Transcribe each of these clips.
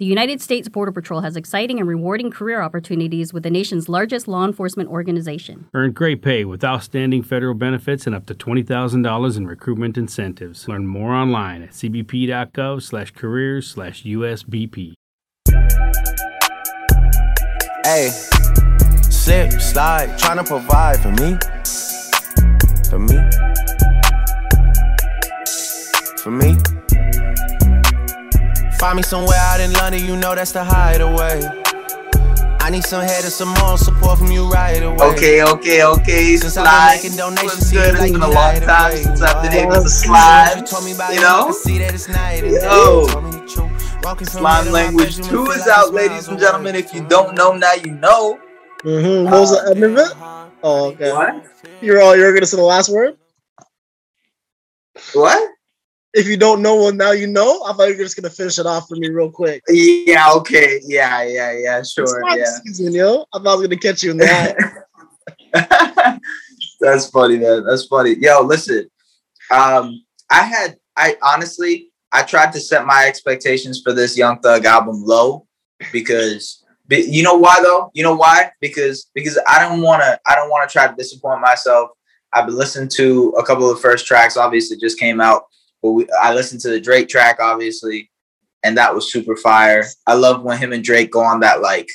The United States Border Patrol has exciting and rewarding career opportunities with the nation's largest law enforcement organization. Earn great pay with outstanding federal benefits and up to $20,000 in recruitment incentives. Learn more online at cbp.gov slash careers slash USBP. Hey, slip, slide, trying to provide for me. For me. For me. Find me somewhere out in London, you know that's the hideaway. I need some head and some more support from you right away. Okay, okay, okay. Since I've been making donations, What's see good? you It's like been a long time away. since I've been able to you slide. told me about You know? I see that it's night and Yo. day. Told me the truth. Walking from Slime here to my Language 2 is out, ladies and gentlemen. If you don't know, now you know. Mm-hmm. What was the end of it? Oh, okay. What? You're all you're gonna say the last word. What? If you don't know one now, you know. I thought you were just gonna finish it off for me real quick. Yeah, okay. Yeah, yeah, yeah, sure. Yeah. season, yo. I thought I was gonna catch you in that. That's funny, man. That's funny. Yo, listen. Um, I had I honestly I tried to set my expectations for this Young Thug album low because but you know why though? You know why? Because because I don't wanna I don't wanna try to disappoint myself. I've been listening to a couple of the first tracks, obviously just came out, but we, I listened to the Drake track, obviously, and that was super fire. I love when him and Drake go on that like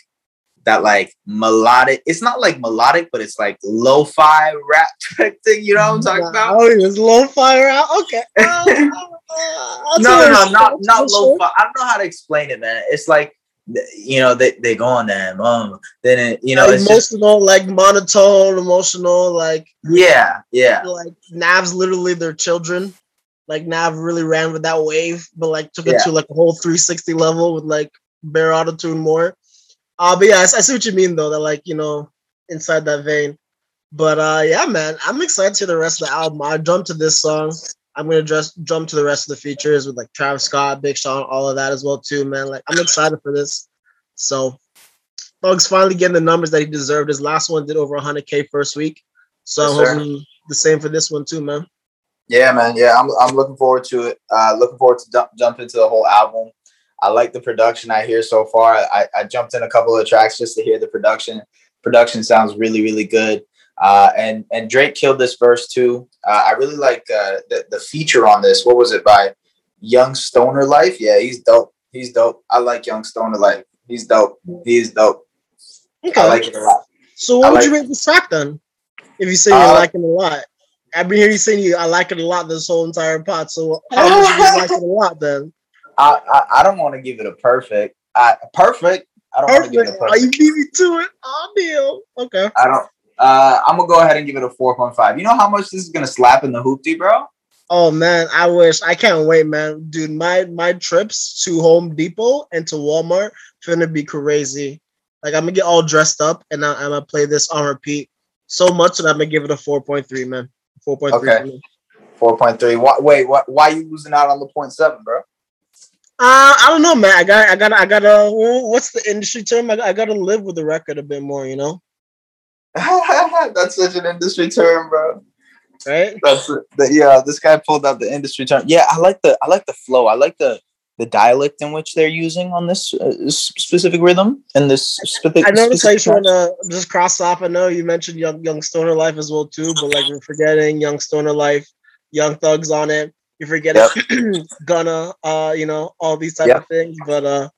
that like melodic. It's not like melodic, but it's like lo-fi rap type thing. You know what I'm talking about? Oh, it was low fire out. Okay. Uh, uh, no, no, no, not not lo-fi. I don't know how to explain it, man. It's like you know they they go on that, um, then it, you know Like it's just, emotional, like monotone, emotional, like yeah, yeah, like Nav's literally their children. Like Nav really ran with that wave, but like took it Yeah. to like a whole 360 level with like bare auto tune more. Uh, but yeah, I, I see what you mean though. That like you know inside that vein. But uh, yeah, man, I'm excited to hear the rest of the album. I jumped to this song. I'm gonna just jump to the rest of the features with like Travis Scott, Big Sean, all of that as well too, man. Like I'm excited for this. So Thug's finally getting the numbers that he deserved. His last one did over 100k first week, so Yes, I'm hoping the same for this one too, man. Yeah, man. Yeah, I'm I'm looking forward to it. Uh, looking forward to jump jump into the whole album. I like the production I hear so far. I, I jumped in a couple of tracks just to hear the production. Production sounds really, really good. Uh, and and Drake killed this verse too. Uh, I really like uh, the the feature on this. What was it by Young Stoner Life? Yeah, he's dope. He's dope. I like Young Stoner Life. He's dope. He's dope. Okay. I like it a lot. so what I would like- you rate this track then? If you say you Uh, like it a lot, I've been hearing you saying you I like it a lot this whole entire pod. So how much do you like it a lot then? I I, I don't want to give it a perfect. I, perfect. I don't want to give it a Perfect. Oh, you perfect. beat me to it. Oh, deal. Okay. I don't. Uh, I'm gonna go ahead and give it a 4.5. You know how much this is gonna slap in the hoopty, bro? Oh man, I wish I can't wait, man. Dude, my my trips to Home Depot and to Walmart finna be crazy. Like I'm gonna get all dressed up and I, I'm gonna play this on repeat so much that I'm gonna give it a 4.3, man. 4.3 Okay. 4.3. Why, wait, what? Why you losing out on the 0.7, bro? Uh, I don't know, man. I got, I got, I got to. What's the industry term? I, got- I got to live with the record a bit more, you know, That's such an industry term, bro. right? That's the, yeah. This guy pulled out the industry term. Yeah, I like the I like the flow. I like the the dialect in which they're using on this uh, specific rhythm and this specific. I noticed how you specific trying to just cross off. I know you mentioned young, young stoner life as well too, but like we're forgetting young stoner life, young thugs on it. You're forgetting Gunna, uh, you know, all these type Yep. of things. But uh,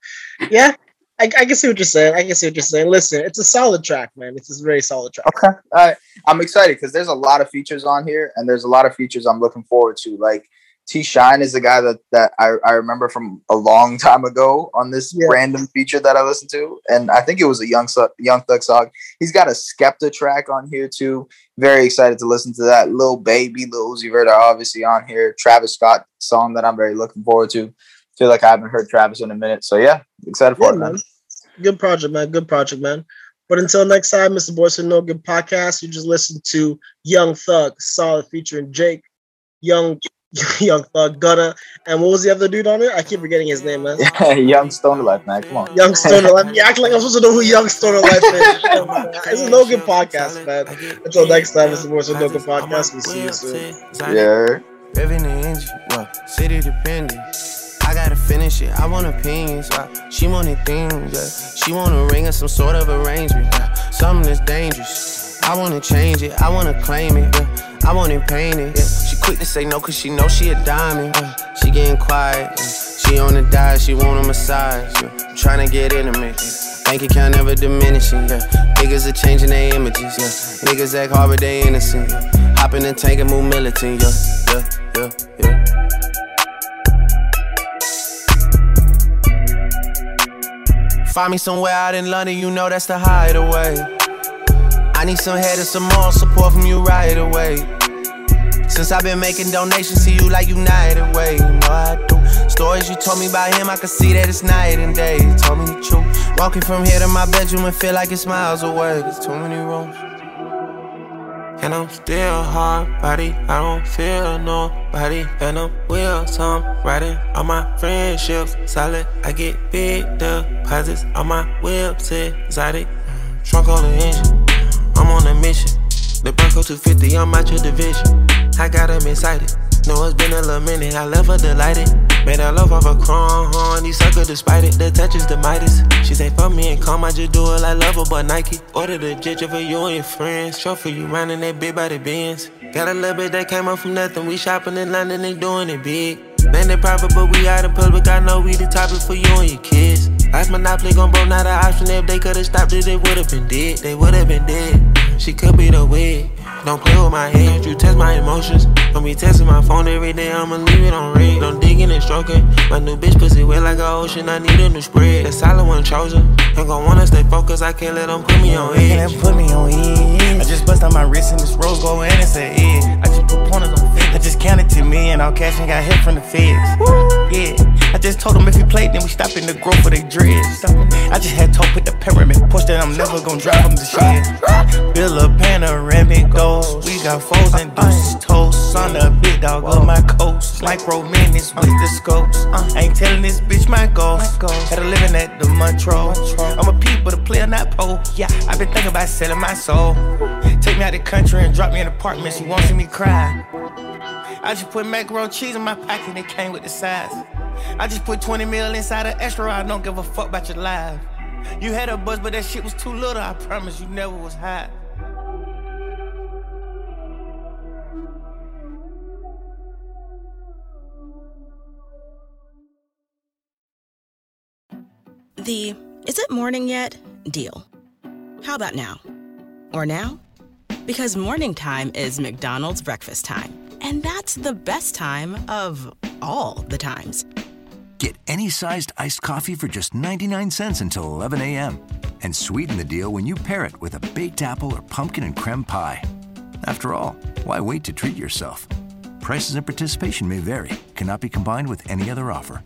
yeah, I, I can see what you're saying. I can see what you're saying. Listen, it's a solid track, man. It's a very solid track. Okay. All right. I'm excited because there's a lot of features on here, and there's a lot of features I'm looking forward to. Like T-Shyne is the guy that that I, I remember from a long time ago on this Yeah. random feature that I listened to, and I think it was a young young thug song. He's got a Skepta track on here too. Very excited to listen to that. Lil Baby, Lil Uzi Vert are obviously on here. Travis Scott song that I'm very looking forward to. Feel like I haven't heard Travis in a minute, so yeah, excited for Yeah, it, man. man. Good project, man. Good project, man. But until next time, Mr. Boyson No Good Podcast. You just listened to Young Thug, solid featuring Jake, Young Young Thug, Gunna, and what was the other dude on it? I keep forgetting his name, man. Yeah, young Stoner Life, man. Come on. Young Stoner Life. You act like I'm supposed to know who Young Stoner Life is. It's a no good podcast, man. Until next time, Mr. Boyson No Good Podcast. We'll see you soon. Yeah. Revving the engine, what? City dependent. I gotta finish it. I want opinions, yeah. She wanted things, yeah. She want a ring or some sort of arrangement, yeah. Something that's dangerous. I wanna change it, I wanna claim it, yeah. I want it painted, yeah. Quick to say no cause she know she a diamond, yeah. She getting quiet, yeah. She on the diet, she want a massage, yeah. I'm trying to get intimate. Bank account never diminishing, yeah. Niggas are changing their images, yeah. Niggas act hard, but they innocent, yeah. Hop in the tank and move militant, yeah, yeah, yeah, yeah. Find me somewhere out in London, you know that's the hideaway. I need some head and some more support from you right away. Since I've been making donations to you like United Way, you know I do. Stories you told me about him, I can see that it's night and day. You told me the truth. Walking from here to my bedroom and feel like it's miles away. There's too many rooms. And I'm still hard body, I don't feel nobody. And I'm wheels, I'm riding on my friendships. Solid, I get big deposits on my whips, exotic. Trunk on the engine, I'm on a mission. The Bronco 250, I'm out your division. I got them excited. Know it's been a little minute, I left her delighted. Made her love off a crown, these sucker despite it. The touch is the Midas. She say, fuck me and come, I just do it like love her, but Nike. Order the jet for you and your friends. For you running that big by the bins. Got a little bit that came up from nothing. We shopping in London and doing it big. Man, they private, but we out in public. I know we the topic for you and your kids. Life monopoly gon' broke, not an option. If they could've stopped it, they would've been dead. They would've been dead. She could be the wig. Don't play with my head, you test my emotions. Don't be testing my phone every day, I'ma leave it on red. Don't digging and stroking. My new bitch pussy wet like an ocean, I need a new spread. The solid one chosen. Ain't gon' wanna stay focused, I can't let them put me on edge. Can't put me on edge. I just bust on my wrist and this rose gold and it's an edge. I just put pointers on feet. I just counted to me and all cash and got hit from the feds. Yeah. I just told them if we played, then we stop in the growth of they dreads. I just had to put the pyramid push that I'm never gonna drive them to shit. Build a panoramic ghost. We got foes and deuces toast. On the big dog of my coast. Like romantics with the scopes. Ain't telling this bitch my ghost. Had a living at the Montreux. I'm a peep, but a player, not pole. Yeah, i been thinking about selling my soul. Take me out the country and drop me in an apartment. She won't see me cry. I just put macaroni cheese in my pocket, and it came with the size. I just put 20 mil inside an extra, I don't give a fuck about your life. You had a buzz, but that shit was too little, I promise you never was hot. The is it morning yet deal. How about now? Or now? Because morning time is McDonald's breakfast time. And that's the best time of all the times. Get any sized iced coffee for just 99 cents until 11 a.m. And sweeten the deal when you pair it with a baked apple or pumpkin and creme pie. After all, why wait to treat yourself? Prices and participation may vary, cannot be combined with any other offer.